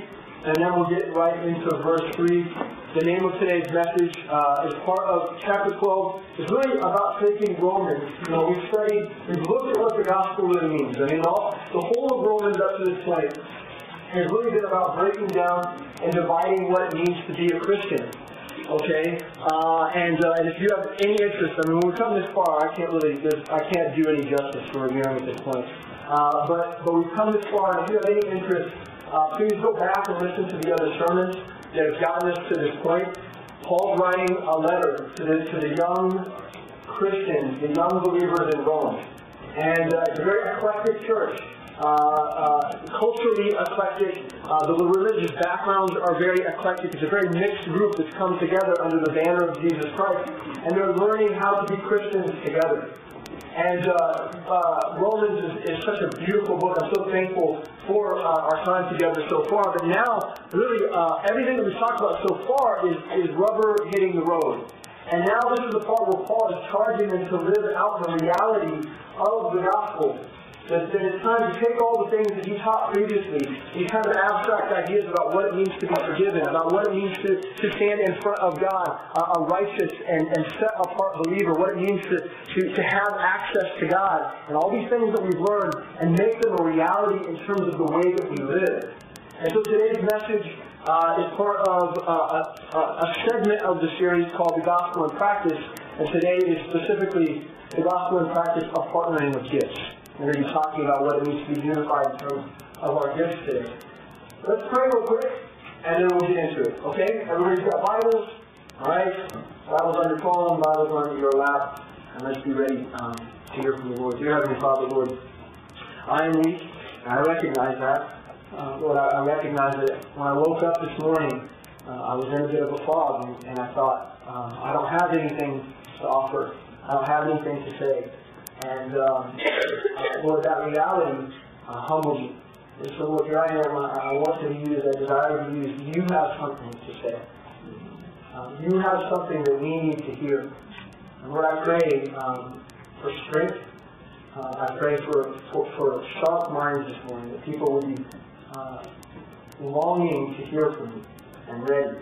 and then we'll get right into verse 3. The name of today's message uh, is part of chapter 12. It's really about taking Romans. You know, we've studied, we've looked at what the gospel really means. I mean, all, the whole of Romans up to this point has really been about breaking down and dividing what it means to be a Christian. Okay, uh, and uh, and if you have any interest, I mean, when we come this far, I can't really, I can't do any justice for reviewing at this point. Uh, but but we've come this far, and if you have any interest, uh, please go back and listen to the other sermons that have gotten us to this point. Paul's writing a letter to the to the young Christians, the young believers in Rome, and uh, it's a very eclectic church. Uh, uh, culturally eclectic. Uh, the religious backgrounds are very eclectic. It's a very mixed group that's come together under the banner of Jesus Christ, and they're learning how to be Christians together. And uh, uh, Romans is, is, such a beautiful book. I'm so thankful for uh, our time together so far. But now, really, everything that we've talked about so far is, is rubber hitting the road. And now this is the part where Paul is charging them to live out the reality of the gospel. That, it's time to take all the things that you taught previously, these kind of abstract ideas about what it means to be forgiven, about what it means to, to stand in front of God, uh, a righteous and, and set apart believer, what it means to, to, to have access to God, and all these things that we've learned, and make them a reality in terms of the way that we live. And so today's message uh, is part of uh, a, a segment of the series called The Gospel in Practice, and today is specifically the Gospel in Practice of Partnering with Gifts. We're going to be talking about what it means to be unified in terms of our gifts today. Let's pray real quick, and then we'll get into it. Okay? Everybody's got Bibles? Alright? Bibles on your phone, Bibles on your lap, and let's be ready um, to hear from the Lord. Dear Heavenly Father, Lord, I am weak, and I recognize that. Uh, Lord, I, I, recognize that when I woke up this morning, uh, I was in a bit of a fog, and, and I thought, um, I don't have anything to offer. I don't have anything to say. And um, Lord, that reality uh, humbled me. And so, Lord, here I am. I, I want to use, I desire to use. You have something to say. Um, you have something that we need to hear. And Lord, I pray um, for strength. Uh, I pray for, for, for, sharp minds this morning, that people would be uh, longing to hear from you and ready.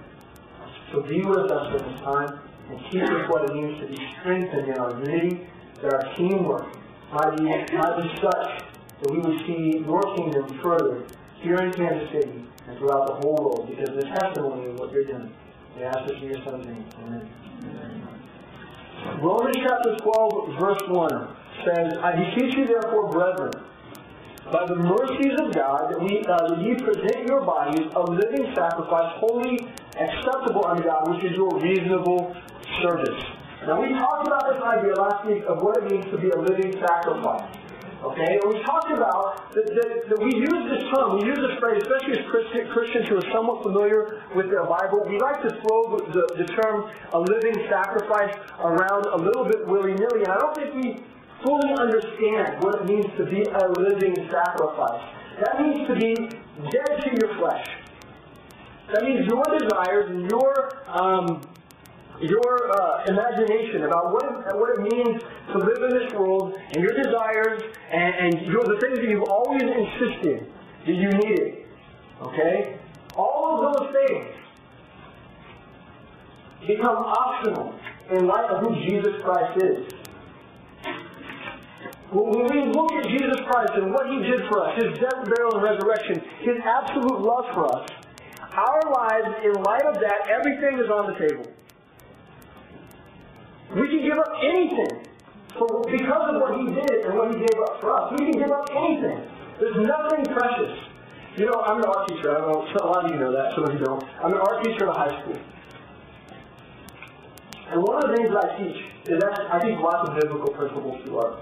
So be with us at this time and teach us what it means to be strengthened in our unity that our teamwork might be, might be such that we would see your kingdom further here in Kansas City and throughout the whole world because of the testimony of what you're doing. We ask this in your son's name. Amen. Romans chapter 12, verse 1 says, I beseech you therefore, brethren, by the mercies of God, that, we, uh, that ye present your bodies a living sacrifice, holy, acceptable unto God, which is your reasonable service. Now we talked about this idea last week of what it means to be a living sacrifice. Okay, and we talked about that, that, that, we use this term, we use this phrase, especially as Christian, Christians who are somewhat familiar with their Bible. We like to throw the, the term a living sacrifice around a little bit willy-nilly, and I don't think we fully understand what it means to be a living sacrifice. That means to be dead to your flesh. That means your desires and your um, your uh, imagination about what it, what it means to live in this world and your desires and, and your, the things that you've always insisted that you needed. Okay? All of those things become optional in light of who Jesus Christ is. When we look at Jesus Christ and what he did for us, his death, burial, and resurrection, his absolute love for us, our lives, in light of that, everything is on the table. We can give up anything for, because of what he did and what he gave up for us. We can give up anything. There's nothing precious. You know, I'm an art teacher. I don't know, a lot of you know that, some of you don't. I'm an art teacher at a high school. And one of the things that I teach is that I teach lots of biblical principles to art.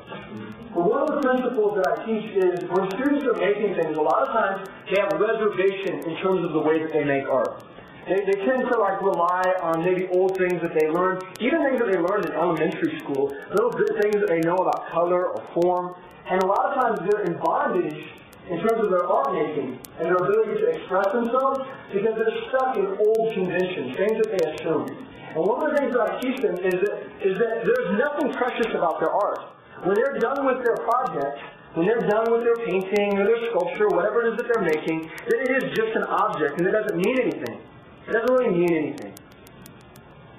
But one of the principles that I teach is when students are making things, a lot of times they have reservation in terms of the way that they make art. They, they tend to like rely on maybe old things that they learned, even things that they learned in elementary school, little bit things that they know about color or form. And a lot of times they're in bondage in terms of their art making and their ability to express themselves because they're stuck in old conventions, things that they assume. And one of the things that I teach them is that, is that there's nothing precious about their art. When they're done with their project, when they're done with their painting or their sculpture, whatever it is that they're making, that it is just an object and it doesn't mean anything. It doesn't really mean anything.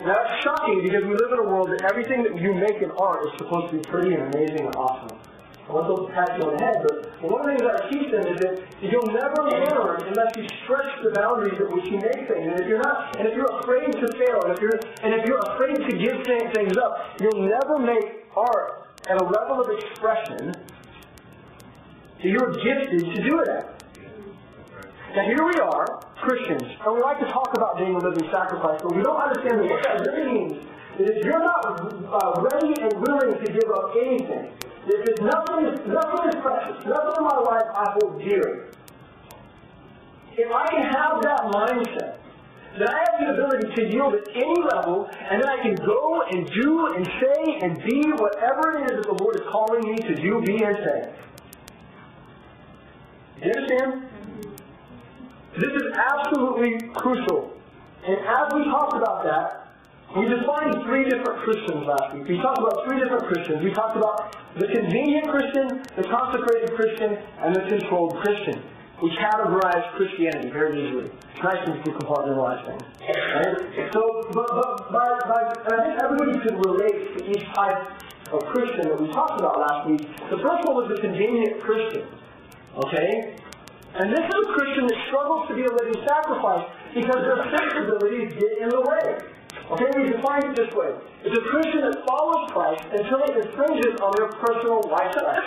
Now, that's shocking because we live in a world that everything that you make in art is supposed to be pretty and amazing and awesome. I want those pat you on the head, but one of the things that I teach them is that you'll never learn unless you stretch the boundaries at which you make things. And if you're not, and if you're afraid to fail, and if you're, and if you're afraid to give things up, you'll never make art at a level of expression that you're gifted to do it at. Now here we are, Christians, and we like to talk about being a living sacrifice, but we don't understand what that really means. That if you're not uh, ready and willing to give up anything, if nothing nothing is precious, nothing in my life I hold dear. If I can have that mindset, then I have the ability to yield at any level, and then I can go and do and say and be whatever it is that the Lord is calling me to do, be, and say. Do you understand? This is absolutely crucial. And as we talked about that, we defined three different Christians last week. We talked about three different Christians. We talked about the convenient Christian, the consecrated Christian, and the controlled Christian. We categorize Christianity very easily. It's nice when compartmentalize things. Right? So, but, but, but, but, I think everybody could relate to each type of Christian that we talked about last week. The first one was the convenient Christian. Okay? And this is a Christian that struggles to be a living sacrifice because their sensibilities get in the way. Okay, we define it this way. It's a Christian that follows Christ until it infringes on their personal lifestyle.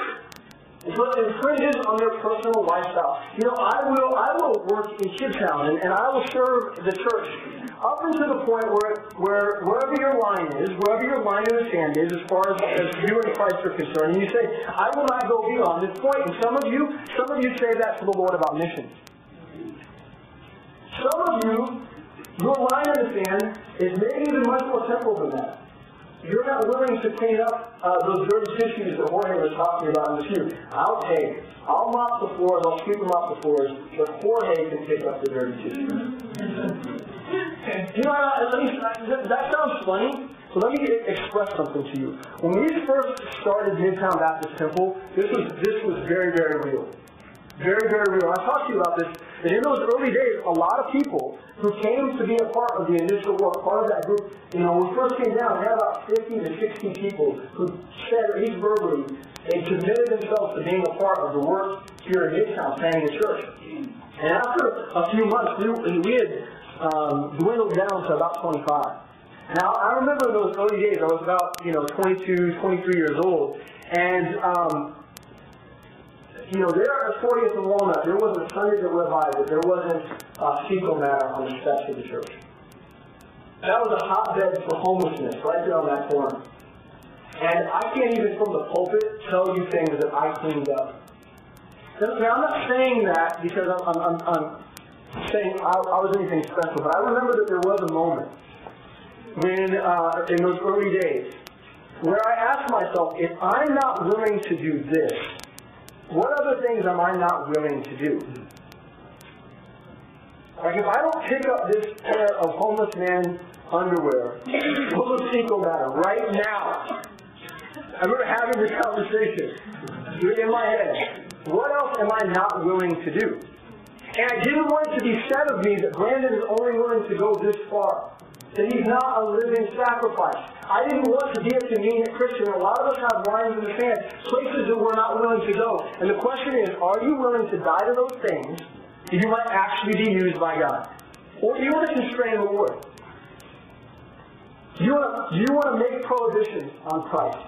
Until it infringes on their personal lifestyle. You know, I will I will work in Kidtown and, and I will serve the church up until the point where where wherever your line is, wherever your line in the sand is, as far as, as you and Christ are concerned, and you say, I will not go beyond this point. And some of you, some of you say that to the Lord about missions. Some of you your line in the sand is maybe even much more simple than that. You're not willing to clean up uh, those dirty tissues that Jorge was talking about in the queue. I'll take. I'll mop the floors. I'll sweep them off the floors. But Jorge can pick up the dirty tissues. You know, at uh, least that sounds funny. So let me express something to you. When we first started Midtown Baptist Temple, this was this was very very real. Very, very real. I talked to you about this. And in those early days, a lot of people who came to be a part of the initial work, part of that group, you know, when we first came down, we had about 50 to 60 people who said each verbally, they committed themselves to being a part of the work here in Midtown, planning a church. And after a few months, we, we had um, dwindled down to about 25. Now, I remember in those early days, I was about, you know, 22, 23 years old, and um, you know, there at the 40th and Walnut, there wasn't a Sunday that by that there wasn't a fecal matter on the steps of the church. That was a hotbed for homelessness right there on that corner. And I can't even from the pulpit tell you things that I cleaned up. Now, I'm not saying that because I'm, I'm, I'm, I'm saying I, I, was anything special, but I remember that there was a moment when, uh, in those early days, where I asked myself, if I'm not willing to do this, what other things am I not willing to do? Like if I don't pick up this pair of homeless man underwear full of fecal matter right now, I remember having this conversation in my head. What else am I not willing to do? And I didn't want it to be said of me that Brandon is only willing to go this far that he's not a living sacrifice. I didn't want to be a convenient Christian. A lot of us have lines in the sand, places that we're not willing to go. And the question is, are you willing to die to those things that you might actually be used by God? Or do you want to constrain the Lord? Do you want to, you want to make prohibitions on Christ?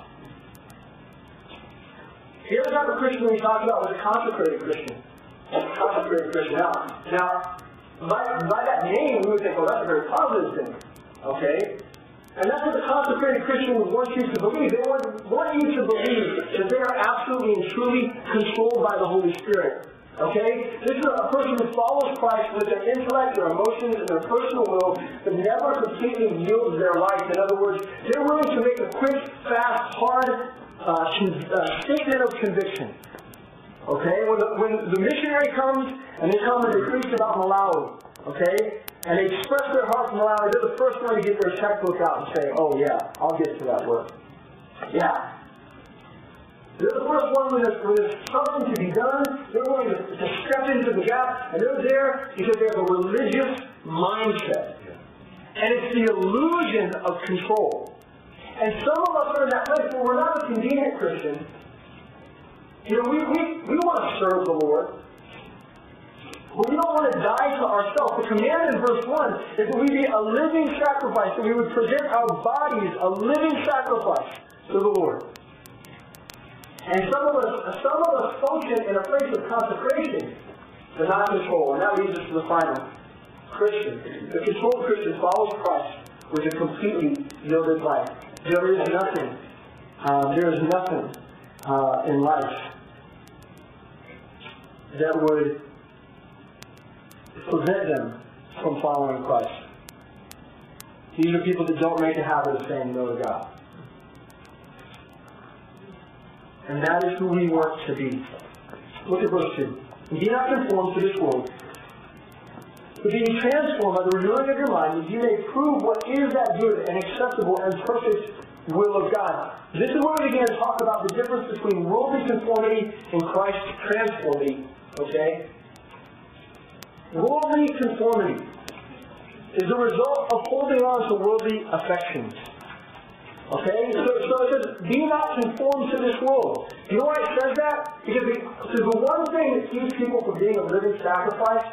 The other type of Christian we talked about was a consecrated Christian. Consecrated Christian. Now, by, by that name, we would think, well, that's a very positive thing. Okay? And that's what the consecrated Christian would want you to believe. They want, want you to believe that they are absolutely and truly controlled by the Holy Spirit. Okay? This is a person who follows Christ with their intellect, their emotions, and their personal will, but never completely yields their life. In other words, they're willing to make a quick, fast, hard uh, uh, statement of conviction. Okay? When the, when the missionary comes and they come and they preach about Malawi, okay? and they express their heart from Malawi, they're the first one to get their checkbook out and say, oh yeah, I'll get to that work. Yeah. They're the first one when there's, when there's something to be done, they're willing to, to step into the gap, and they're there because they have a religious mindset. And it's the illusion of control. And some of us are in that place where we're not a convenient Christian. You know, we, we, we want to serve the Lord. But we don't want to die to ourselves. The command in verse 1 is that we be a living sacrifice, that we would present our bodies a living sacrifice to the Lord. And some of us, some of us function in a place of consecration, but not control. And that leads us to the final. Christian. The controlled Christian follows Christ with a completely yielded life. There is nothing, uh, there is nothing uh, in life that would prevent them from following Christ. These are people that don't make a habit of saying no to God. And that is who we want to be. Look at verse 2. Be not conformed to this world, but being transformed by the renewing of your mind, that you may prove what is that good and acceptable and perfect will of God. This is where we begin to talk about the difference between worldly conformity and Christ's transformity. Okay? Worldly conformity is the result of holding on to worldly affections. Okay? So, so it says, be not conformed to this world. You know why it says that? Because the, the one thing that keeps people from being a living sacrifice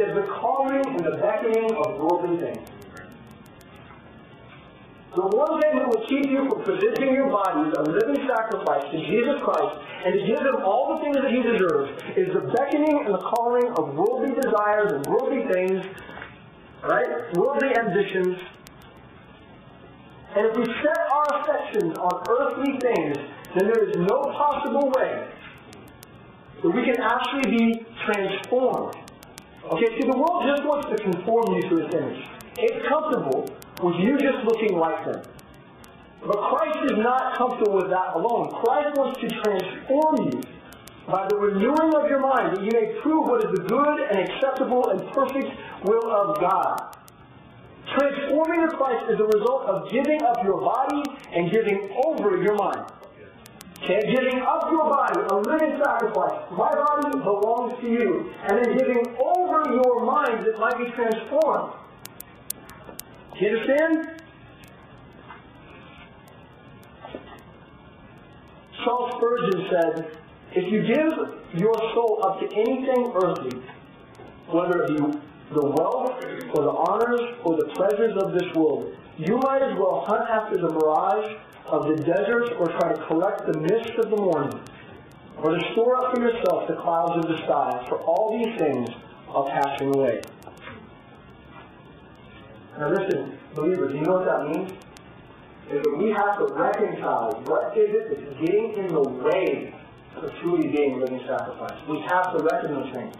is the calling and the beckoning of worldly things. The one thing that will keep you from presenting your bodies a living sacrifice to Jesus Christ and to give him all the things that he deserves is the beckoning and the calling of worldly desires and worldly things, right? Worldly ambitions, and if we set our affections on earthly things, then there is no possible way that we can actually be transformed. Okay, see, the world just wants to conform you to its image. It's comfortable with you just looking like them. But Christ is not comfortable with that alone. Christ wants to transform you by the renewing of your mind, that you may prove what is the good and acceptable and perfect will of God. Transforming to Christ is a result of giving up your body and giving over your mind. Okay, giving up your body, a living sacrifice. My body belongs to you. And then giving over your mind that might be transformed. You understand? Charles Spurgeon said, if you give your soul up to anything earthly, whether it be the wealth or the honors or the pleasures of this world. You might as well hunt after the mirage of the desert or try to collect the mist of the morning or to store up for yourself the clouds of the sky, for all these things are passing away. Now listen, believers, do you know what that means? Is that we have to reconcile what is it that's getting in the way of truly being a living sacrifice. We have to reckon those things.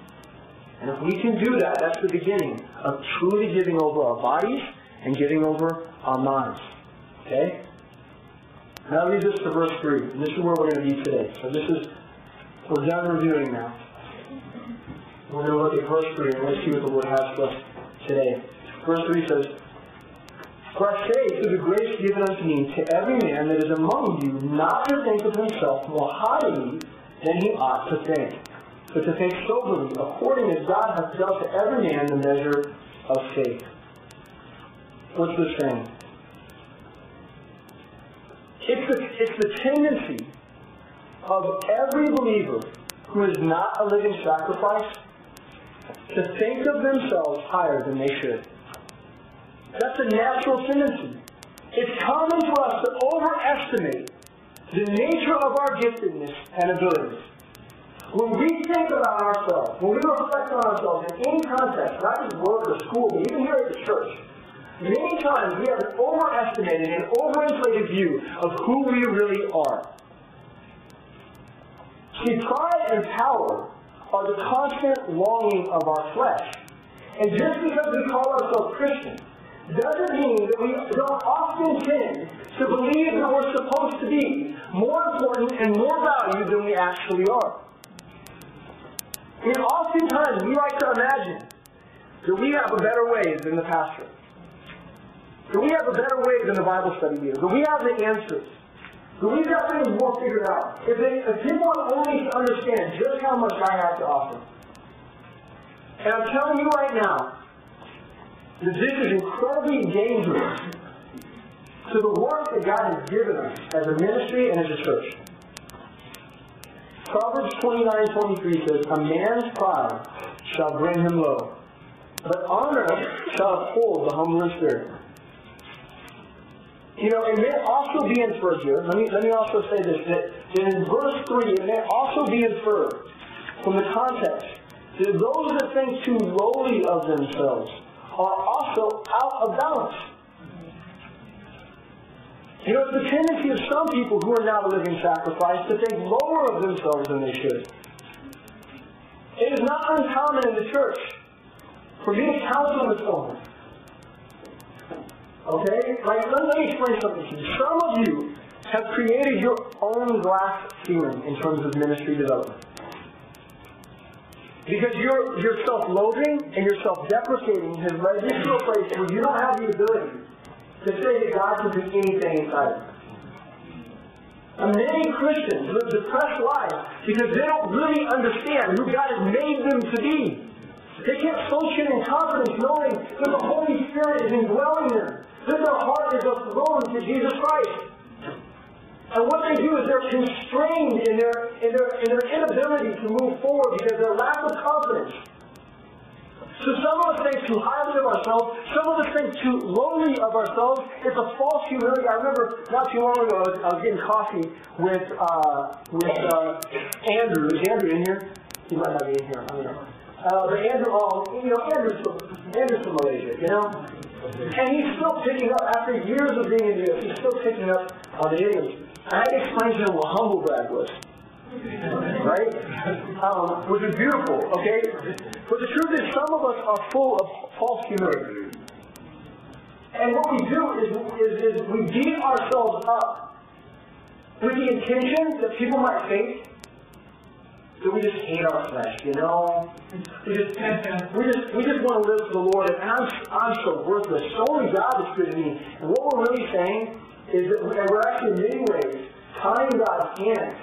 And if we can do that, that's the beginning of truly giving over our bodies and giving over our minds. Okay? Now leads us to verse 3. And this is where we're going to be today. So this is, we're done reviewing now. We're going to look at verse 3 and let's see what the Lord has for us today. Verse 3 says, For I through the grace given unto me to every man that is among you not to think of himself more highly than he ought to think but to think soberly, according as God hath dealt to every man the measure of faith. What's this saying? It's the, it's the tendency of every believer who is not a living sacrifice to think of themselves higher than they should. That's a natural tendency. It's common for us to overestimate the nature of our giftedness and abilities. When we think about ourselves, when we reflect on ourselves in any context, not just work or school, but even here at the church, many times we have an overestimated and overinflated view of who we really are. See, pride and power are the constant longing of our flesh. And just because we call ourselves Christians doesn't mean that we don't often tend to believe that we're supposed to be more important and more valued than we actually are. I mean, oftentimes we like to imagine that we have a better way than the pastor. That we have a better way than the Bible study leader. That we have the answers. that we've got things more figured out. If, they, if people only understand just how much I have to offer. And I'm telling you right now, this is incredibly dangerous to the work that God has given us as a ministry and as a church. Proverbs 29, 23 says, A man's pride shall bring him low, but honor shall uphold the humble in spirit. You know, it may also be inferred here, let me, let me also say this, that, in verse 3, it may also be inferred from the context that those that think too lowly of themselves are also out of balance. You know, it's the tendency of some people who are now living sacrifice to think lower of themselves than they should. It is not uncommon in the church for me to counsel this woman. Okay? Like, let me explain something to you. Some of you have created your own glass ceiling in terms of ministry development. Because your, your self-loathing and your self-deprecating has led you to a place where you don't have the ability to say that God can do anything inside of you. And many Christians live depressed lives because they don't really understand who God has made them to be. They can't function in confidence knowing that the Holy Spirit is indwelling them, that their heart is a throne to Jesus Christ. And what they do is they're constrained in their, in their, in their inability to move forward because of their lack of confidence. So some of us think too highly of ourselves. Some of us think too lowly of ourselves. It's a false humility. I remember not too long ago, I was, I was getting coffee with uh, with uh, Andrew. Is Andrew in here? He might not be in here. I don't know. Uh, but Andrew, oh, you know, Andrew's from, Andrew's from Malaysia, you know? And he's still picking up, after years of being in the US, he's still picking up on the English. I had to explain to him what humble brag was right? Um, which is beautiful, okay? But the truth is, some of us are full of false humility. And what we do is, is, is we beat ourselves up with the intention that people might think that we just hate our flesh, you know? We just, we just, we just want to live for the Lord, and I'm, I'm so worthless. So only God is good to me. And what we're really saying is that we're actually in many ways tying God's hands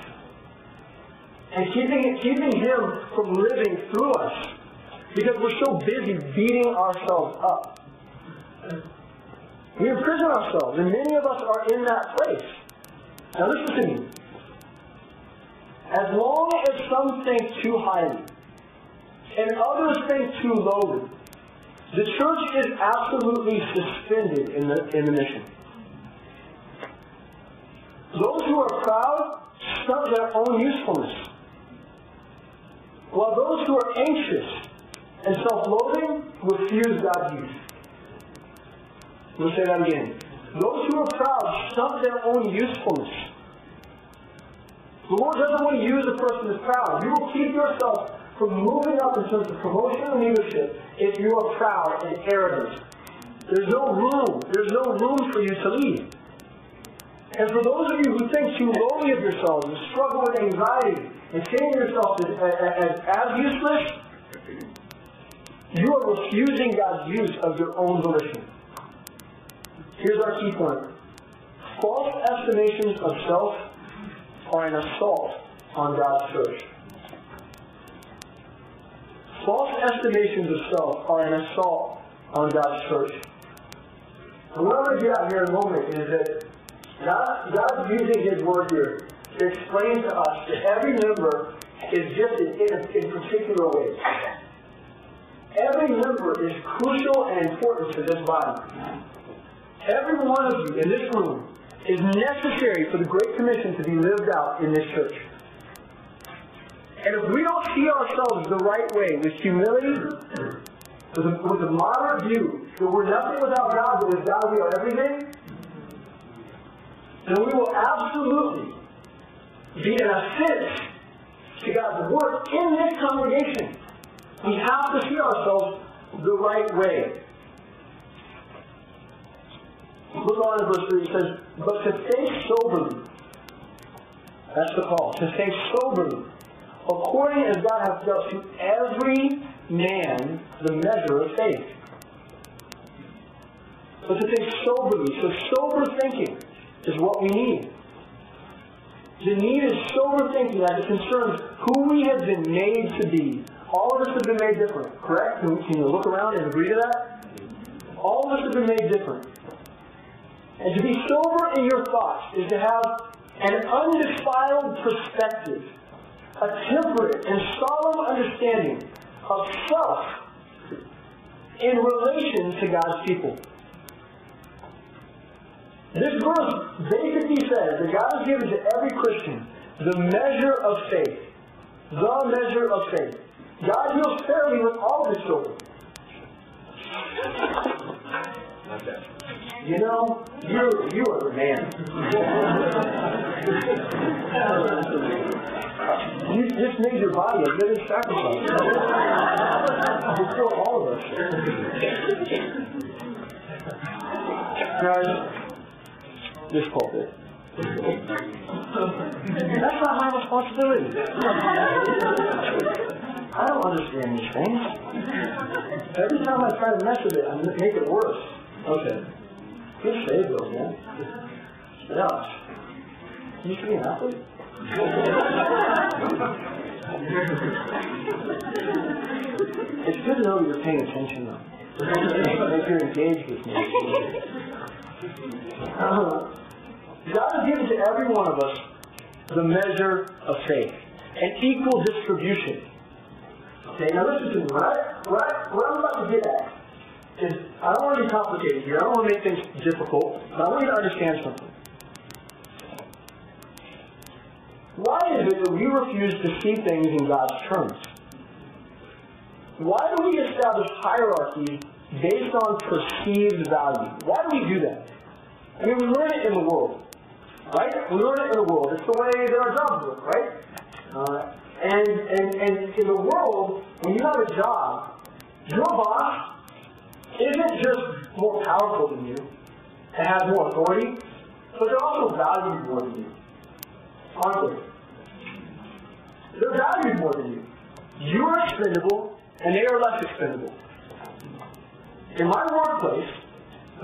and keeping, keeping Him from living through us because we're so busy beating ourselves up. We imprison ourselves, and many of us are in that place. Now listen to me. As long as some think too highly and others think too lowly, the church is absolutely suspended in the, in the mission. Those who are proud stunt their own usefulness. While those who are anxious and self-loathing refuse God's use. Me say that again. Those who are proud stunt their own usefulness. The Lord doesn't want to use a person that's proud. You will keep yourself from moving up in terms of promotion and leadership if you are proud and arrogant. There's no room. There's no room for you to lead. And for those of you who think too lowly of yourselves and struggle with anxiety and seeing yourself as, as, as useless, you are refusing God's use of your own volition. Here's our key point. False estimations of self are an assault on God's church. False estimations of self are an assault on God's church. And what I'm going to get out here in a moment is that God, God's using His word here to explain to us that every member is gifted in, in particular ways. Every member is crucial and important to this body. Every one of you in this room is necessary for the Great Commission to be lived out in this church. And if we don't see ourselves the right way, with humility, with a, with a moderate view, that we're nothing without God, but with God we are everything, then we will absolutely be an assist to God's work in this congregation. We have to see ourselves the right way. Look on in verse 3. It says, But to think soberly. That's the call. To think soberly. According as God hath dealt to every man the measure of faith. But to think soberly. So sober thinking is what we need. The need is sober thinking as it concerns who we have been made to be. All of us have been made different, correct? Can you look around and agree to that? All of us have been made different. And to be sober in your thoughts is to have an undefiled perspective, a temperate and solemn understanding of self in relation to God's people. This verse basically says that God has given to every Christian the measure of faith. The measure of faith. God deals fairly with all of his children. You know, you you are the man. you just made your body a living sacrifice. Kill all of us. Guys, this pulpit. That's not my responsibility. I don't understand these things. Every time I try to mess with it, I make it worse. Okay. Good save though, man. Yeah. You be an athlete? it's good to know that you're paying attention though. If you're engaged with me. Uh, God has given to every one of us the measure of faith, an equal distribution. Okay, now listen to me. I, what, what I'm about to get at is, I don't want to be complicated here. I don't want to make things difficult, but I want you to understand something. Why is it that we refuse to see things in God's terms? Why do we establish hierarchies based on perceived value? Why do we do that? I mean, we learn it in the world right? We learn it in the world. It's the way that our jobs work, right? Uh, and, and, and in the world, when you have a job, your boss isn't just more powerful than you and has more authority, but they're also valued more than you. Aren't they? They're valued more than you. You are expendable, and they are less expendable. In my workplace,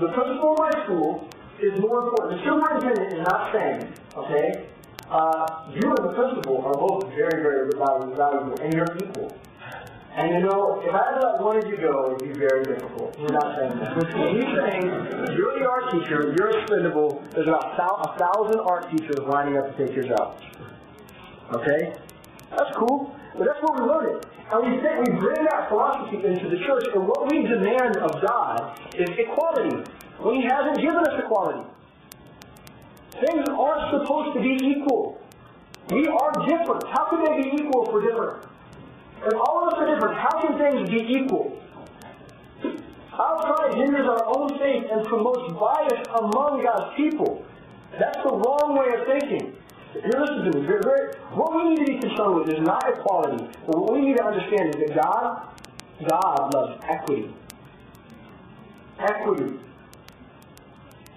the principal of my school is more important. The superintendent is not saying, okay, uh, you and the principal are both very, very valuable, and you're equal. And you know, if I let one of you go, it'd be very difficult. He's not saying that. He's saying, you're the art teacher, you're expendable, there's about a thousand art teachers lining up to take your job. Okay? That's cool. But that's what we learn it. And we think we bring that philosophy into the church, and what we demand of God is equality when He hasn't given us equality. Things aren't supposed to be equal. We are different. How can they be equal if we're different? If all of us are different, how can things be equal? Our pride hinders our own faith and promotes bias among God's people. That's the wrong way of thinking. Here, listen to me. What we need to be concerned with is not equality, but what we need to understand is that God, God loves equity. Equity.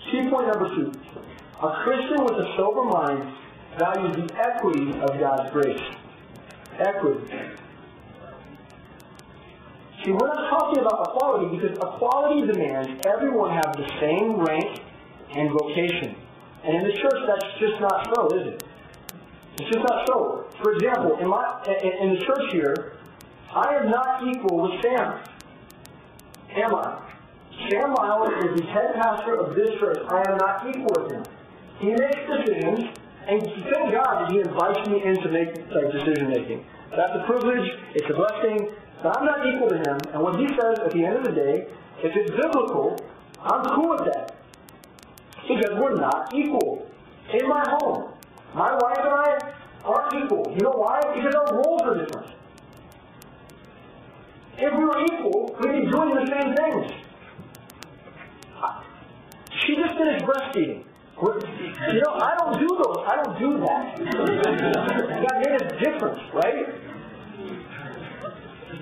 Key point number two. A Christian with a sober mind values the equity of God's grace. Equity. See, we're not talking about equality because equality demands everyone have the same rank and vocation. And in the church, that's just not so, is it? It's just not so. For example, in my in the church here, I am not equal with Sam. Am I? Sam Miles is the head pastor of this church. I am not equal with him. He makes decisions, and thank God that he invites me in to make uh, like, decision making. That's a privilege, it's a blessing, but I'm not equal to him. And what he says at the end of the day, if it's biblical, I'm cool with that. Because we're not equal. In my home, my wife and I aren't equal. You know why? Because our roles are different. If we were equal, we'd be doing the same things. She just finished breastfeeding. You know, I don't do those. I don't do that. God made us different, right?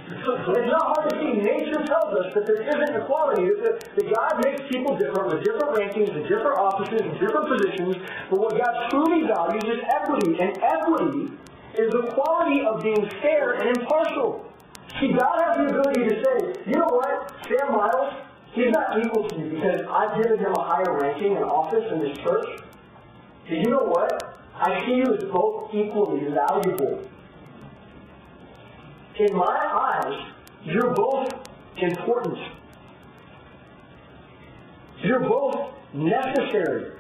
It's not hard to see. Nature tells us that there isn't equality. That, that God makes people different with different rankings and different offices and different positions. But what God truly values is equity. And equity is the quality of being fair and impartial. See, God has the ability to say, you know what, Sam Miles, He's not equal to me because I've given him a higher ranking and office in this church. And you know what? I see you as both equally valuable. In my eyes, you're both important. You're both necessary.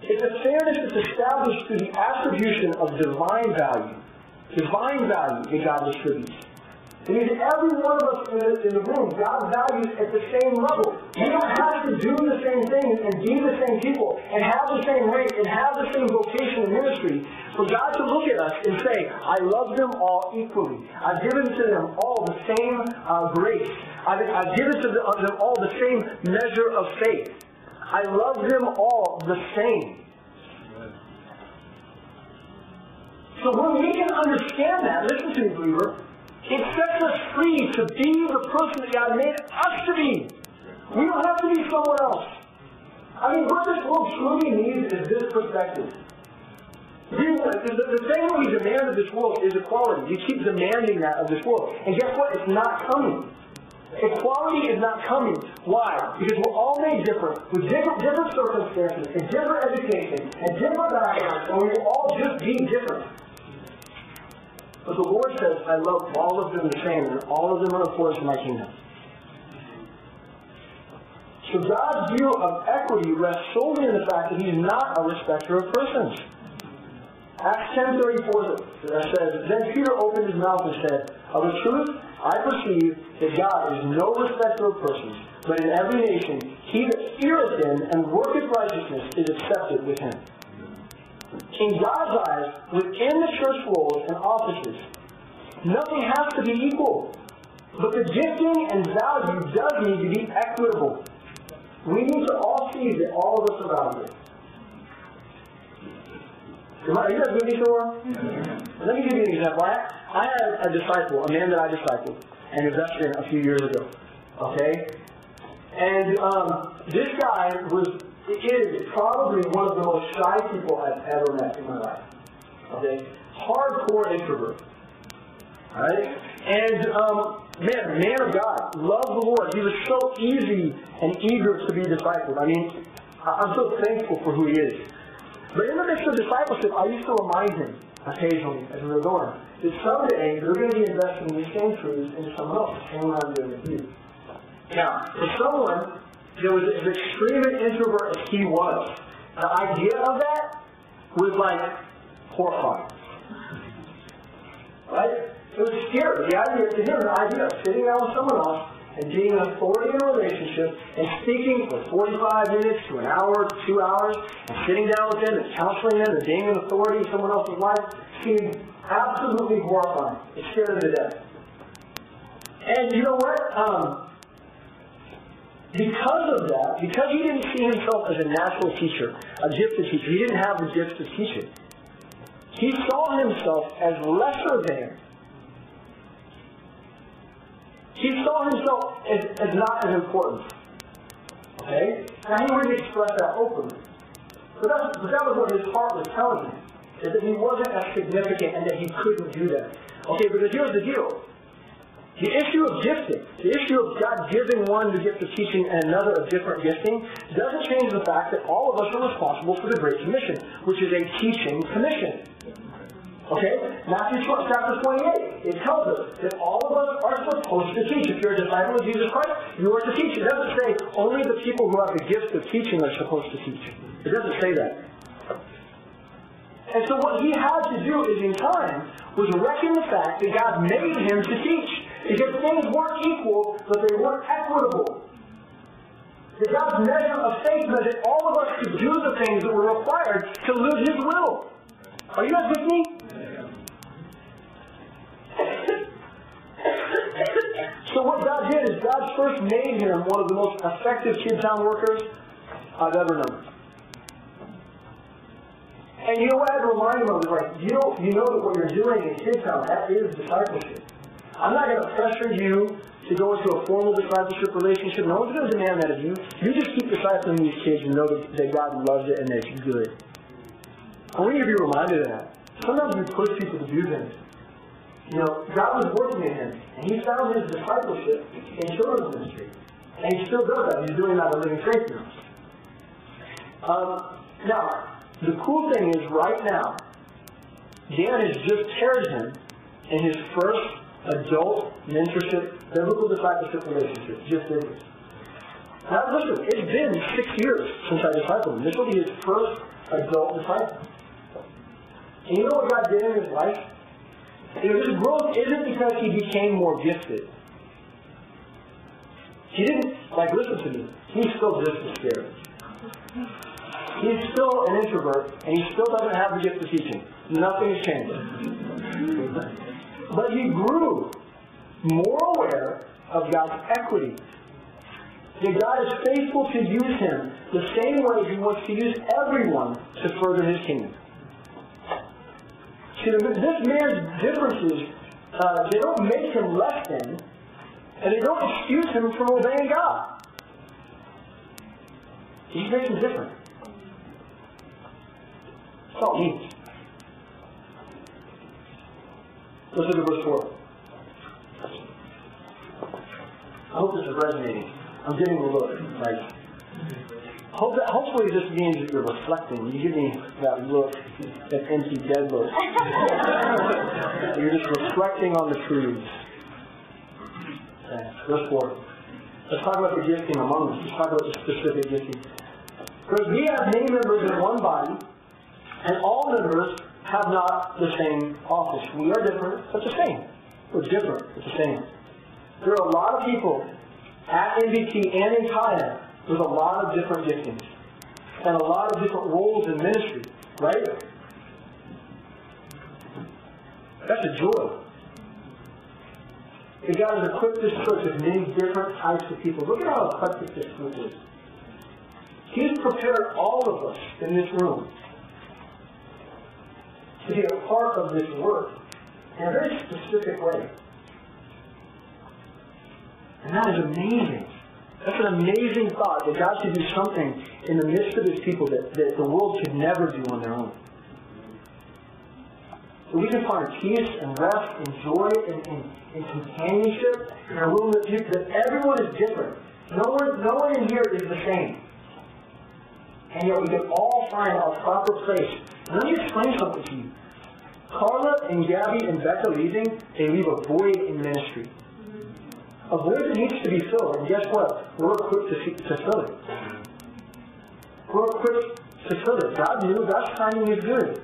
It's a fairness that's established through the attribution of divine value. Divine value that God distributes. It need every one of us in the, in the room, God values at the same level. We don't have to do the same things and be the same people and have the same rate and have the same vocation and ministry for God to look at us and say, I love them all equally. I've given to them all the same uh, grace. I've, I've given to them all the same measure of faith. I love them all the same. So when we can understand that, listen to me, believer, it sets us free to be the person that God made us to be. We don't have to be someone else. I mean, what this world truly needs is this perspective. We, the, the thing that we demand of this world is equality. We keep demanding that of this world. And guess what? It's not coming. Equality is not coming. Why? Because we're all made different, with different, different circumstances, and different education, and different backgrounds, and we will all just be different. But the Lord says, I love all of them the same, and all of them are important to my kingdom. So God's view of equity rests solely in the fact that He's not a respecter of persons. Acts 10.34 says, Then Peter opened his mouth and said, Of a truth, I perceive that God is no respecter of persons, but in every nation he that feareth him and worketh righteousness is accepted with him in God's eyes, within the church roles and offices, nothing has to be equal. But the gifting and value does need to be equitable. We need to all see that all of us are valuable. Are you guys with me so Let me give you an example. I, I had a disciple, a man that I discipled and invested in a few years ago. Okay? And um, this guy was is probably one of the most shy people I've ever met in my life. Okay? Hardcore introvert. Alright? And, um, man, man of God, loved the Lord. He was so easy and eager to be discipled. I mean, I'm so thankful for who he is. But in the midst of discipleship, I used to remind him occasionally as we were going that someday you're going to be investing these same truths in someone else, the same way I'm doing with you. Now, for someone that was as extreme an introvert as he was, the idea of that was like horrifying. Right? It was scary. The idea to him, the idea of sitting down with someone else and being an authority in a relationship and speaking for 45 minutes to an hour, two hours, and sitting down with them and counseling them and being an authority in someone else's life seemed absolutely horrifying. It scared him to death. And you know what? Um, because of that, because he didn't see himself as a natural teacher, a gifted teacher, he didn't have the gift of teaching. He saw himself as lesser than. He saw himself as, as not as important. Okay? Now he wouldn't express that openly. But, that's, but that was what his heart was telling him. Is that he wasn't as significant and that he couldn't do that. Okay, but here's the deal. The issue of gifting, the issue of God giving one the gift of teaching and another a different gifting, doesn't change the fact that all of us are responsible for the Great Commission, which is a teaching commission. Okay? Matthew chapter 28, it tells us that all of us are supposed to teach. If you're a disciple of Jesus Christ, you are to teach. It doesn't say only the people who have the gift of teaching are supposed to teach. It doesn't say that. And so what he had to do is in time was reckon the fact that God made him to teach. Because things weren't equal, but they weren't equitable. That God's measure of faith meant that all of us could do the things that were required to live His will. Are you guys with me? so what God did is God first made him one of the most effective Kidtown workers I've ever known. And you know what I had to remind him of is like, you know, you know that what you're doing in Kidtown, that is discipleship. I'm not going to pressure you to go into a formal discipleship relationship. No one's going to demand that of you. You just keep discipling these kids and know that, God loves it and that it's good. I want you to be reminded of that. Sometimes we push people to do things. You know, God was working in him, and he found his discipleship in children's ministry. And he still does that. He's doing that at Living Faith now. Um, now, The cool thing is, right now, Dan has just paired him in his first adult mentorship, biblical discipleship relationship. Just did. Now listen, it's been six years since I discipled him. This will be his first adult disciple. And you know what God did in his life? You know, his growth isn't because he became more gifted. He didn't, like, listen to me. He's still just as scared. He's still an introvert, and he still doesn't have the gift of teaching. Nothing's changed. But he grew more aware of God's equity. That God is faithful to use him the same way he wants to use everyone to further his kingdom. See, this man's differences, uh, they don't make him less than, and they don't excuse him from obeying God. He makes him different. That's all it. Let's look at verse 4. I hope this is resonating. I'm getting a look. Like, hope that, hopefully this means that you're reflecting. You give me that look, that empty, dead look. you're just reflecting on the truths. Okay. Verse 4. Let's talk about the gifting among us. Let's talk about the specific gifting. Because we have many members in one body, and all members have not the same office. We are different, but the same. We're different, but the same. There are a lot of people at NBT and in Kaya with a lot of different giftings and a lot of different roles in ministry, right? That's a joy. And God has equipped this church with many different types of people. Look at how eclectic this group is. He's prepared all of us in this room to be a part of this work in a very specific way. And that is amazing. That's an amazing thought that God should do something in the midst of his people that, that the world could never do on their own. So we can find peace and rest and joy and, and, and companionship in a room that, that everyone is different. No one, no one in here is the same. And yet we can all find our proper place. Let me explain something to you. Carla and Gabby and Becca leaving, they leave a void in ministry. A void that needs to be filled. And guess what? We're equipped to, to fill it. We're equipped to fill it. God knew God's timing is good.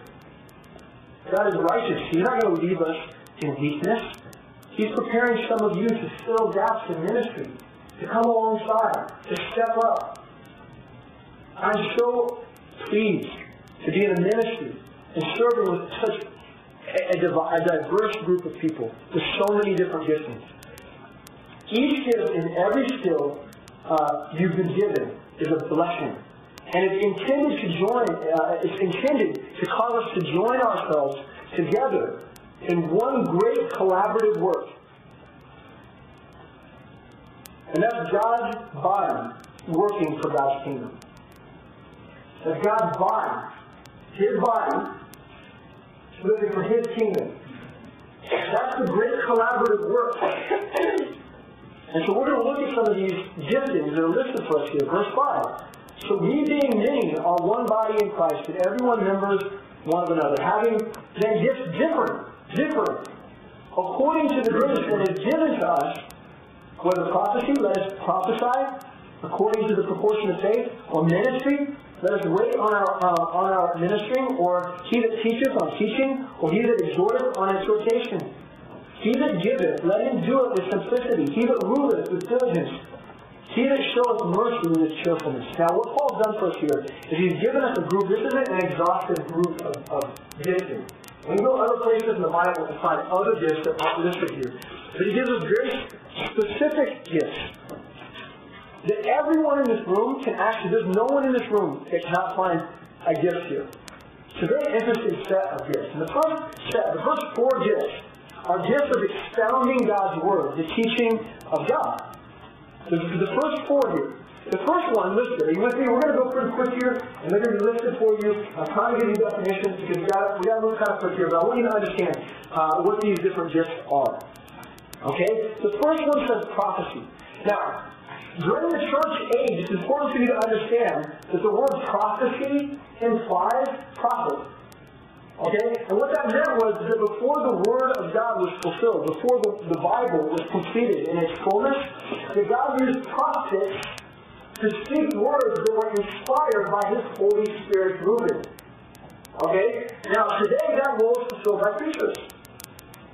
God is righteous. He's not going to leave us in weakness. He's preparing some of you to fill gaps in ministry, to come alongside, to step up. I'm so pleased to be in a ministry and serving with such a, a, diverse group of people with so many different giftings. Each gift and every skill uh, you've been given is a blessing. And it's intended to join, uh, it's intended to cause us to join ourselves together in one great collaborative work. And that's God's body working for God's kingdom. That's God's body, His body, living for His kingdom. That's the great collaborative work. and so we're going to look at some of these giftings that are listed for us here. Verse 5. So we being many are one body in Christ, and everyone members one of another, having then gifts different, different, according to the grace that is given to us, whether prophecy, let us prophesy, according to the proportion of faith, or ministry, let us wait on our uh, on our ministering, or he that teacheth on teaching, or he that exhorteth on exhortation. He that giveth, let him do it with simplicity. He that ruleth with diligence. He that showeth mercy with cheerfulness. Now, what Paul's done for us here is he's given us a group. This isn't an exhaustive group of, of gifting. We go other places in the Bible to find other gifts that aren't listed here. But he gives us very specific gifts that everyone in this room can actually, there's no one in this room that cannot find a gift here. It's a very interesting set of gifts. And the first set, the first four gifts, are gifts of expounding God's Word, the teaching of God. So the first four here. The first one listed, are you with me? We're going to go pretty quick here, and they're going to be listed for you. I'm trying to give you definitions because we got we got to move kind of quick here, but I want you to understand uh, what these different gifts are. Okay? The first one says prophecy. Now, During the church age, it's important for you to understand that the word prophecy implies prophet. Okay? And what that meant was that before the word of God was fulfilled, before the, the Bible was completed in its fullness, that God used prophets to speak words that were inspired by His Holy Spirit movement. Okay? Now, today that role is fulfilled by preachers.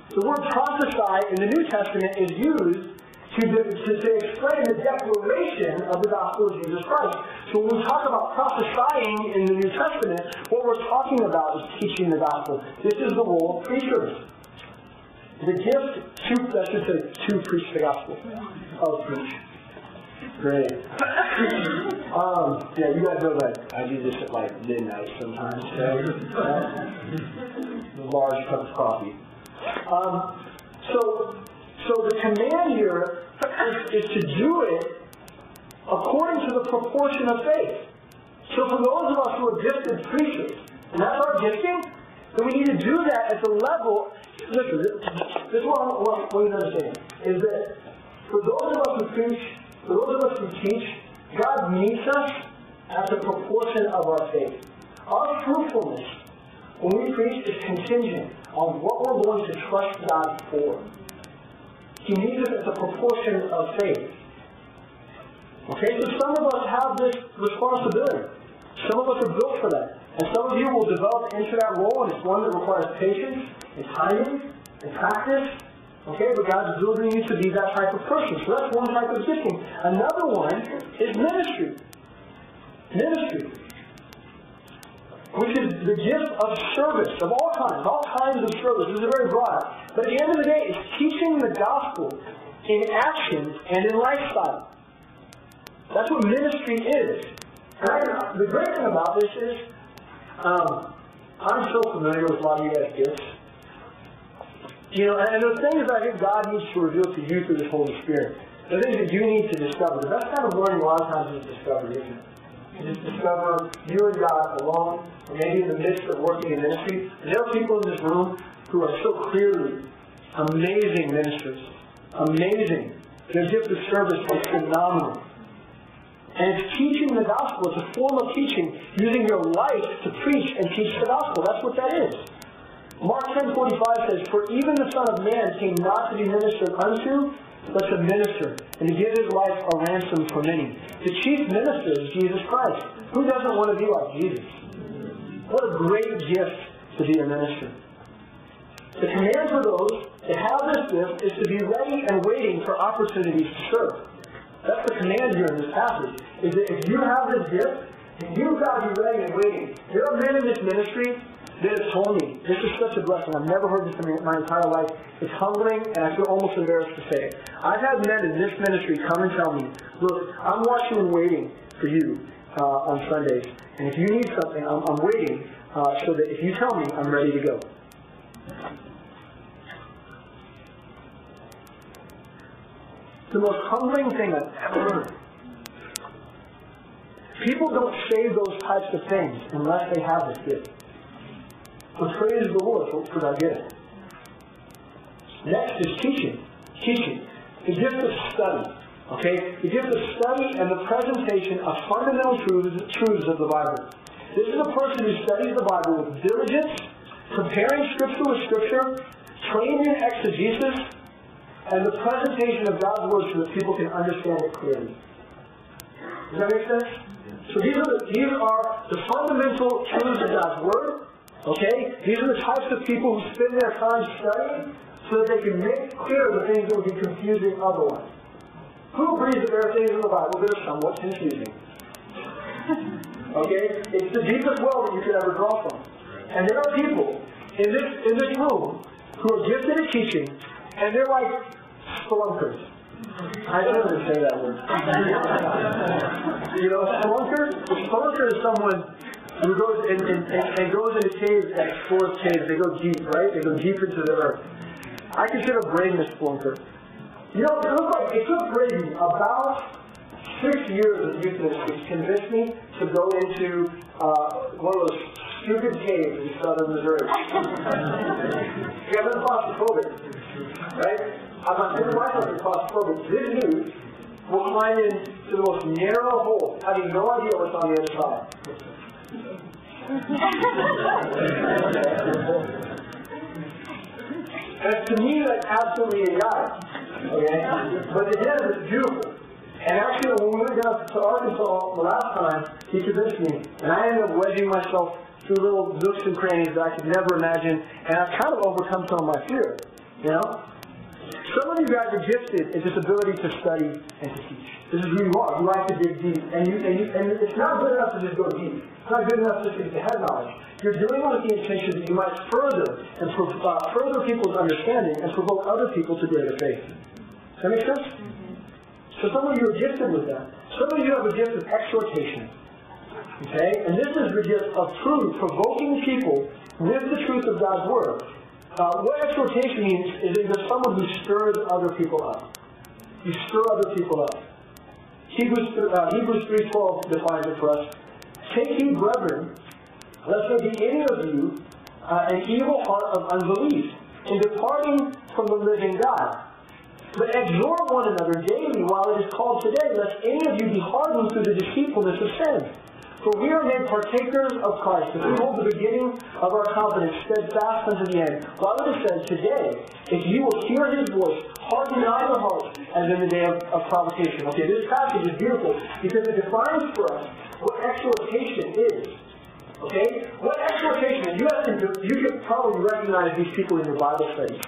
The word prophesy in the New Testament is used to, to, to explain the declaration of the gospel of Jesus Christ. So when we talk about prophesying in the New Testament, what we're talking about is teaching the gospel. This is the role of preachers. The gift to, I should say, to preach the gospel. Of preach. Great. um, yeah, you guys know that I do this at like midnight sometimes. So, uh, large cup of coffee. Um, so so the command here is, is to do it according to the proportion of faith. So for those of us who are gifted preachers, and that's our gifting, then we need to do that at the level. Listen, this, is what I want you to understand: is that for those of us who preach, for those of us who teach, God meets us at the proportion of our faith. Our fruitfulness when we preach is contingent on what we're going to trust God for. He needs it as a proportion of faith. Okay, so some of us have this responsibility. Some of us are built for that. And some of you will develop into that role, and it's one that requires patience and timing and practice. Okay, but God's building you to be that type of person. So that's one type of gifting. Another one is ministry. Ministry which is the gift of service of all kinds, all kinds of service. This is very broad. But at the end of the day, it's teaching the gospel in action and in lifestyle. That's what ministry is. And the great thing about this is, um, I'm so familiar with a lot of you guys' gifts. You know, and the things that I think God needs to reveal to you through the Holy Spirit. The things that you need to discover. The best kind of learning a lot of times is discovery, isn't it? You just discover you and God alone, or maybe in the midst of working in ministry. And there are people in this room who are so clearly amazing ministers. Amazing. Their gift of service is phenomenal. And it's teaching the gospel. It's a form of teaching, using your life to preach and teach the gospel. That's what that is. Mark 10.45 says, For even the Son of Man came not to be ministered unto, but to minister and to give his life a ransom for many. The chief minister is Jesus Christ. Who doesn't want to be like Jesus? What a great gift to be a minister. The command for those to have this gift is to be ready and waiting for opportunities to serve. That's the command here in this passage. Is that if you have this gift, you've got to be ready and waiting. There are men in this ministry that have told me, this is such a blessing. I've never heard this in my entire life. It's humbling, and I feel almost embarrassed to say it. I've had men in this ministry come and tell me, look, I'm watching and waiting for you uh, on Sundays, and if you need something, I'm, I'm waiting uh, so that if you tell me, I'm ready to go. The most humbling thing I've ever heard. People don't say those types of things unless they have this gift. So praise is the Lord for, for that gift. Next is teaching. Teaching. The gift of study. Okay? The gift of study and the presentation of fundamental truths, truths of the Bible. This is a person who studies the Bible with diligence, comparing Scripture with Scripture, trained in exegesis, and the presentation of God's Word so that people can understand it clearly. Does that make sense? So these are the, these are the fundamental truths of God's Word, Okay? These are the types of people who spend their time studying so that they can make clear the things that would be confusing otherwise. Who agrees that there are things in the Bible that are somewhat confusing? okay? It's the deepest well that you could ever draw from. And there are people in this in this room who are gifted at teaching, and they're like spelunkers. I to say that word. you know, spelunker? A spelunker is someone who goes and, and, and goes into caves and explores caves. They go deep, right? They go deep into the earth. I consider Braden a spelunker. You know, it like it took Braden about six years of youth to convince me to go into uh, one of those stupid caves in southern Missouri. yeah, I'm claustrophobic, right? Not saying myself is claustrophobic. This dude will climb into the most narrow hole, having no idea what's on the other side. and to me, that's absolutely idiotic. Okay? But to him, it's beautiful. And actually, when we went down to Arkansas the last time, he convinced me, and I ended up wedging myself through little nooks and crannies that I could never imagine, and I've kind of overcome some of my fear. You know? Some of you guys are gifted in this ability to study and to teach. This is who you are. You like to dig deep. And, you, and, you, and it's not good enough to just go deep. It's not good enough just to get the head knowledge. You're doing it with the intention that you might further and uh, further people's understanding and provoke other people to greater faith. Does that make sense? So some of you are gifted with that. Some of you have a gift of exhortation. Okay? And this is the gift of truth, provoking people with the truth of God's Word. Uh, what exhortation means is that you're someone who stirs other people up. You stir other people up. Hebrews, uh, Hebrews 3.12 defines it for us. Take heed, brethren, lest there be any of you uh, an evil heart of unbelief in departing from the living God. But exhort one another daily while it is called today, lest any of you be hardened through the deceitfulness of sin. For we are made partakers of Christ, if we hold the beginning of our confidence steadfast unto the end. Is said, Today, if you will hear his voice, harden not your hearts as in the day of, of provocation. Okay, this passage is beautiful because it defines for us what exhortation is. Okay? What exhortation, you have to, you can probably recognize these people in your Bible studies.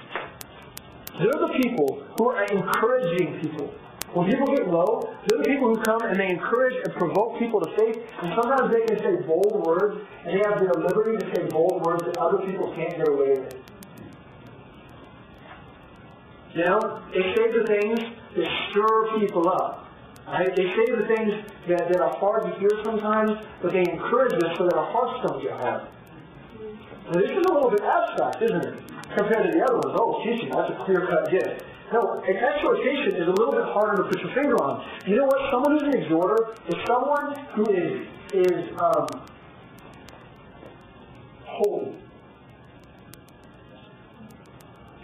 They're the people who are encouraging people. When people get low, they're the people who come and they encourage and provoke people to faith. And sometimes they can say bold words, and they have the liberty to say bold words that other people can't get away with. You know, they say the things that stir people up. Right? They say the things that, that are hard to hear sometimes, but they encourage us so that our hearts don't get hard. Now, this is a little bit abstract, isn't it? Compared to the other ones. Oh, teaching, that's a clear-cut gift. No, exhortation is a little bit harder to put your finger on. You know what? Someone who's an exhorter is someone who is is um, holy.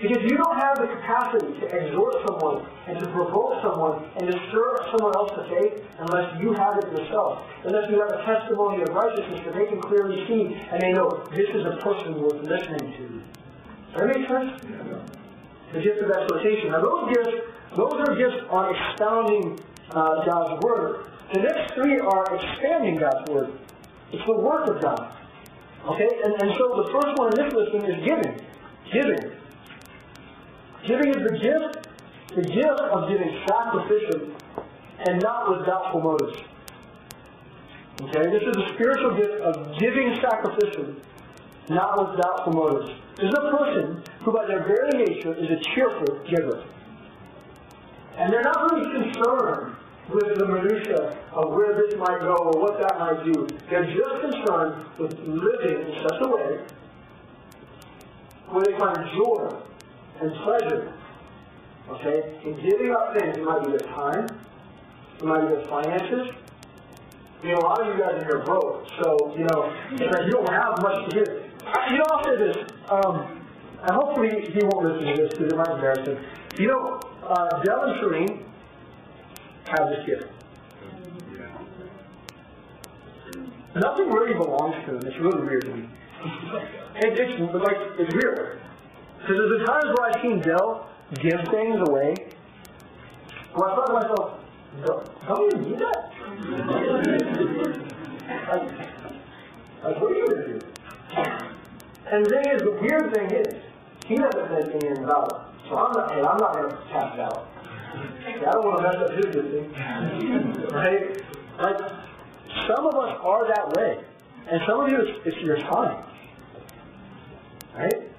Because you don't have the capacity to exhort someone and to provoke someone and to stir someone else to faith unless you have it yourself. Unless you have a testimony of righteousness that they can clearly see and they know this is a person worth listening to. Does that make sense? The gift of exhortation. Now those gifts, those are gifts on expounding uh, God's word. The next three are expanding God's word. It's the work of God. Okay? And, and so the first one in this listing is giving. Giving. Giving is the gift, the gift of giving sacrificially and not with doubtful motives. Okay? This is the spiritual gift of giving sacrificially, not with doubtful motives. This is a person who by their very nature is a cheerful giver. And they're not really concerned with the minutia of where this might go or what that might do. They're just concerned with living in such a way where they find joy and pleasure. Okay? In giving up things, it might be their time, it might be their finances. You know, a lot of you guys are here broke, so, you know, you don't have much to give. You know, I'll say this. Um, and hopefully he won't listen to this because it might embarrass him. You know, uh, Del and Shereen have this gift. Nothing really belongs to them. It's really weird to me. It, it's like it's weird. Because there's the times where I've seen Del give things away. Where I thought to myself, how don't you need that? like, like, what are you to do? And the thing is, the weird thing is, he doesn't anything about it. So I'm not, hey, I'm not going to tap it out. I don't want to mess up his thing. right? Like, some of us are that way. And some of you, it's, it's your time. Right?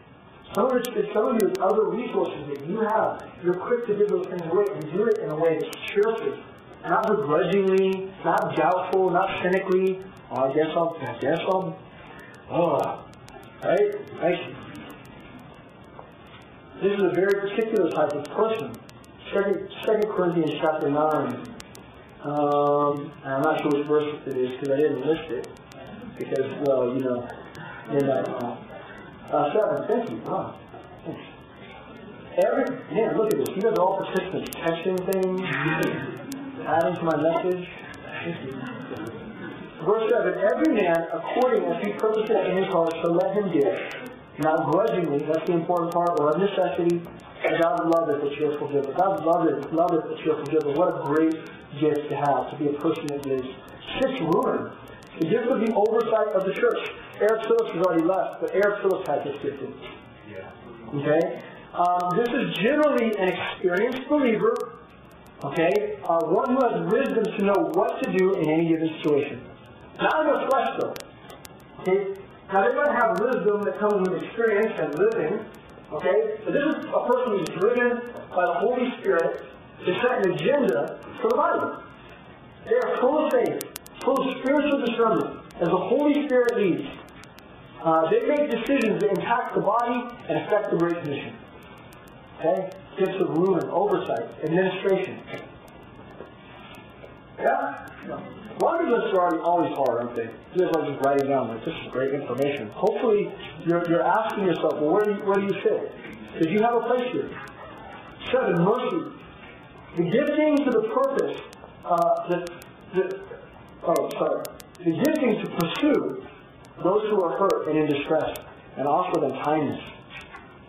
Some of, it's, some of you, it's other resources that you have. You're quick to give those things away. You do it in a way that's cheerful. Not begrudgingly, not doubtful, not cynically. Oh, I guess I'll, I guess I'll, oh, Right? Right? This is a very particular type of person. Second, Second Corinthians chapter 9. Um, I'm not sure which verse it is because I didn't list it. Because, well, you know, in that, uh, uh, 7. Thank you. Wow. Thanks. Every, man, look at this. You guys are all participants. Testing things. adding to my message. Verse 7, every man according as he purposes in his heart, so let him give. Not grudgingly, that's the important part, or of necessity, and God loveth a cheerful giver. God loveth, loveth a cheerful giver. What a great gift to have, to be a person that gives. Six ruin. The gift of the oversight of the church. Eric Phillips has already left, but Eric Phillips had this gift. Okay? Um, this is generally an experienced believer, okay? Uh, one who has wisdom to know what to do in any given situation. Not in the flesh, though. Okay? Now, they might have wisdom that comes with experience and living, okay? But this is a person who's driven by the Holy Spirit to set an agenda for the body. They are full of faith, full of spiritual discernment, as the Holy Spirit leads. Uh, they make decisions that impact the body and affect the Great mission. Okay? Gifts of ruling, oversight, administration. Yeah? Laundry lists are already always hard, aren't they? Guys are just writing down, like, this is great information. Hopefully, you're, you're asking yourself, well, where do you, where do you fit? Because you have a place here. Seven, mercy. The gifting to the purpose, uh, the, oh, sorry. The gifting to pursue those who are hurt and in distress, and offer them kindness.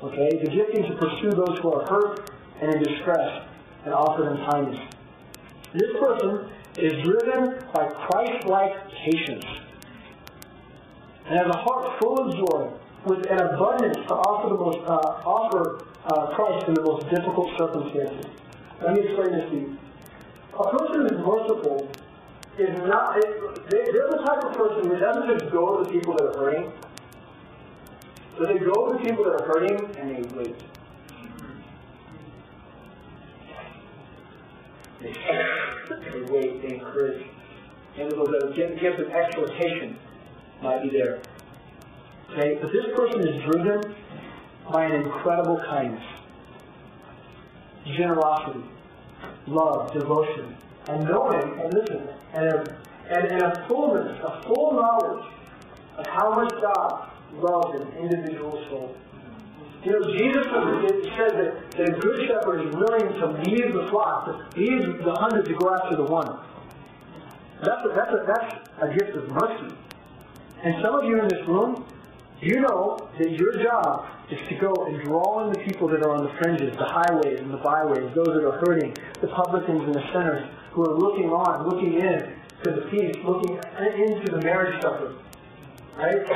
Okay? The gifting to pursue those who are hurt and in distress, and offer them kindness. This person is driven by Christ-like patience, and has a heart full of joy, with an abundance to offer the most uh, offer uh, Christ in the most difficult circumstances. Let me explain this to you. A person who is merciful is not, it, they, they're the type of person who doesn't just go to the people that are hurting, but they go to the people that are hurting and they wait. Wait, they encourage. And the gift of exhortation might be there. Okay, but this person is driven by an incredible kindness, generosity, love, devotion, and knowing, and listen, and a, and, and a fullness, a full knowledge of how much God loves an individual soul. You know, Jesus said that, a good shepherd is willing to leave the flock, to leave the hundred to go after the one. That's a, that's a, that's a gift of mercy. And some of you in this room, you know that your job is to go and draw in the people that are on the fringes, the highways and the byways, those that are hurting, the publicans and the sinners who are looking on, looking in to the feast, looking into the marriage supper. Right?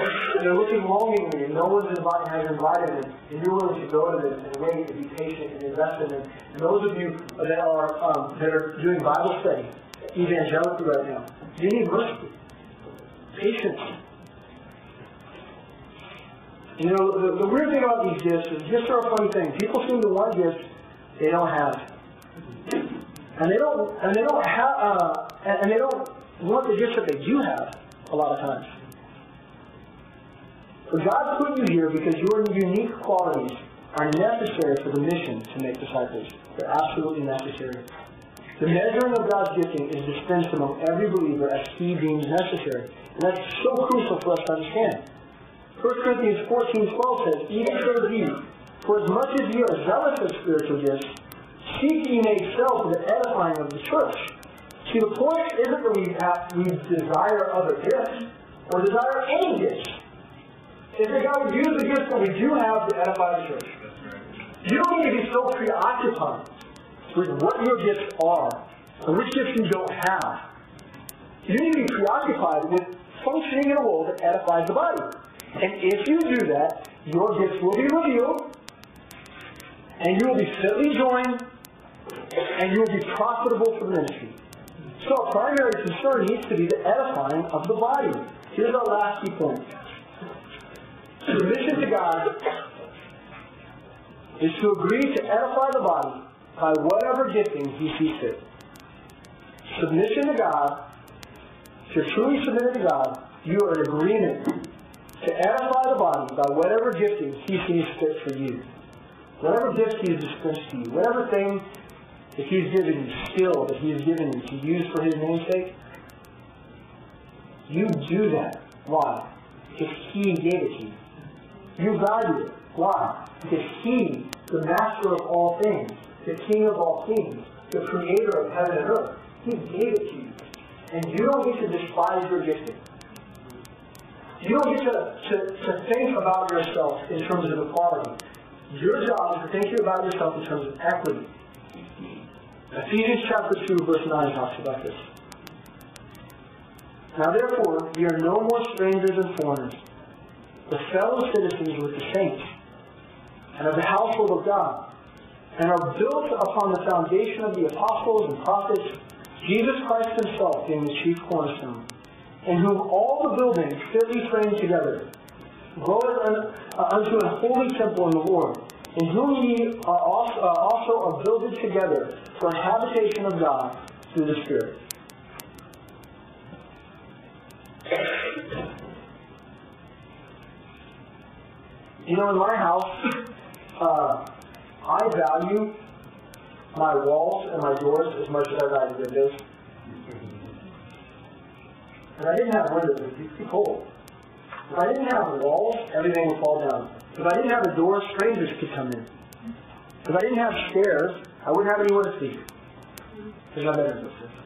They're looking longingly, and no one has invited them, and you're willing to go to them and wait and be patient and invest in them. And those of you that are um, that are doing Bible study, evangelically right now, you need mercy, patience, you know, the, the weird thing about these gifts is gifts are a funny thing. People seem to want gifts they don't have. And they don't, and they don't have, uh, and they don't want the gifts that they do have a lot of times. But God put you here because your unique qualities are necessary for the mission to make disciples. They're absolutely necessary. The measuring of God's gifting is dispensed among every believer as he deems necessary. And that's so crucial for us to understand. 1 Corinthians 14, 12 says, Even so ye, for as much as ye are zealous of spiritual gifts, seek ye may excel for the edifying of the church. See, the point isn't that we, have, we desire other gifts, or desire any gifts. It's that God would use the gifts that we do have to edify the church. You don't need to be so preoccupied with what your gifts are, and which gifts you don't have. You need to be preoccupied with functioning in a role that edifies the body. And if you do that, your gifts will be revealed, and you will be fitly joined, and you will be profitable for ministry. So our primary concern needs to be the edifying of the body. Here's our last key point. Submission to God is to agree to edify the body by whatever gifting he sees fit. Submission to God, if you're truly submitted to God, you are in agreement to edify the body by whatever gifting he sees fit for you. Whatever gift he has dispensed to you, whatever thing that he's given you, skill that he has given you to use for his namesake, you do that. Why? Because he gave it to you. You value it. Why? Because he, the master of all things, the king of all kings, the creator of heaven and earth, He gave it to you. And you don't get to despise your gifting. You don't get to, to, to think about yourself in terms of equality. Your job is to think about yourself in terms of equity. Ephesians chapter 2, verse 9 talks about this. Now therefore, ye are no more strangers and foreigners, but fellow citizens with the saints, and of the household of God, and are built upon the foundation of the apostles and prophets, Jesus Christ himself being the chief cornerstone, in whom all the buildings fitly framed together, groweth uh, unto an holy temple in the Lord, in whom ye are also, uh, also are builded together for a habitation of God through the Spirit. You know, in my house, uh, I value my walls and my doors as much as I value windows. If I didn't have windows, it'd be too cold. If I didn't have walls, everything would fall down. If I didn't have a door, strangers could come in. If I didn't have stairs, I wouldn't have anywhere to sleep. There's not better Right?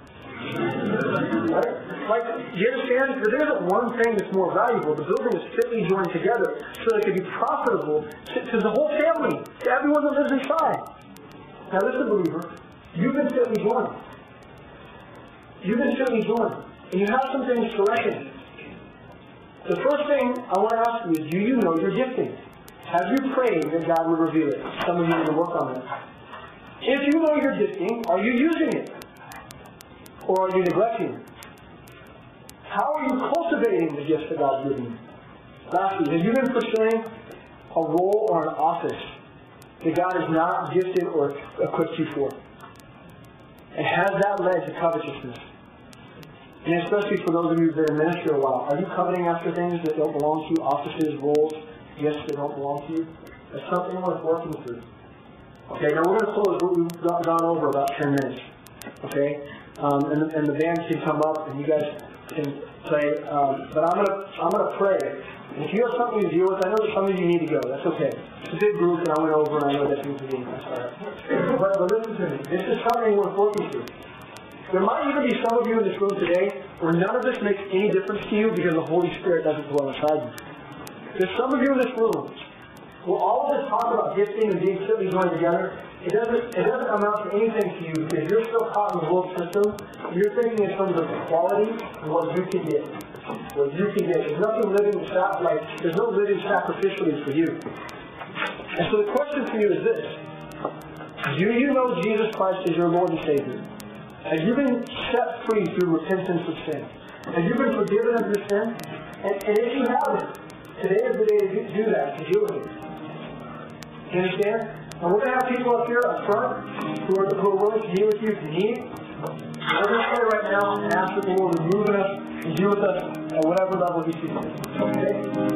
Like, do you understand? There isn't one thing that's more valuable. The building is fitly joined together so that it can be profitable to, to the whole family, to everyone that lives inside. Now listen, believer, you've been fitly joined. You've been fitly joined. And you have some things to reckon. The first thing I want to ask you is, do you know your gifting? Have you prayed that God would reveal it? Some of you need to work on that. If you know your gifting, are you using it? Or are you neglecting it? How are you cultivating the gifts that God's given you? Lastly, have you been pursuing a role or an office that God has not gifted or equipped you for? And has that led to covetousness? And especially for those of you have been in ministry a while, are you coveting after things that don't belong to you, offices, roles, gifts that don't belong to you? That's something worth working through. Okay, now we're going to close. We've gone over about 10 minutes. Okay? Um, and, and the band can come up and you guys can play. Um, but I'm going to I'm gonna pray. And if you have something to deal with, I know that some of you need to go. That's okay. It's a big group and I went over and I know that things are being sorry. But, but listen to me. This is something worth working through. There might even be some of you in this room today where none of this makes any difference to you because the Holy Spirit doesn't dwell inside you. There's some of you in this room where all of this talk about gifting and being fitly joined together, it doesn't it doesn't amount to anything to you because you're still caught in the world system. You're thinking in terms of equality and what you can get. What you can get. There's nothing living like there's no living sacrificially for you. And so the question for you is this. Do you know Jesus Christ as your Lord and Savior? Have you been set free through repentance of sin? Have you been forgiven of your sin? And, and if you haven't, today is the day to do that, to do it. You understand? And we're going to have people up here up front who are, who are willing to meet with you if you need. We're going to pray right now and ask the Lord would move in us and be with us at whatever level He sees. Okay?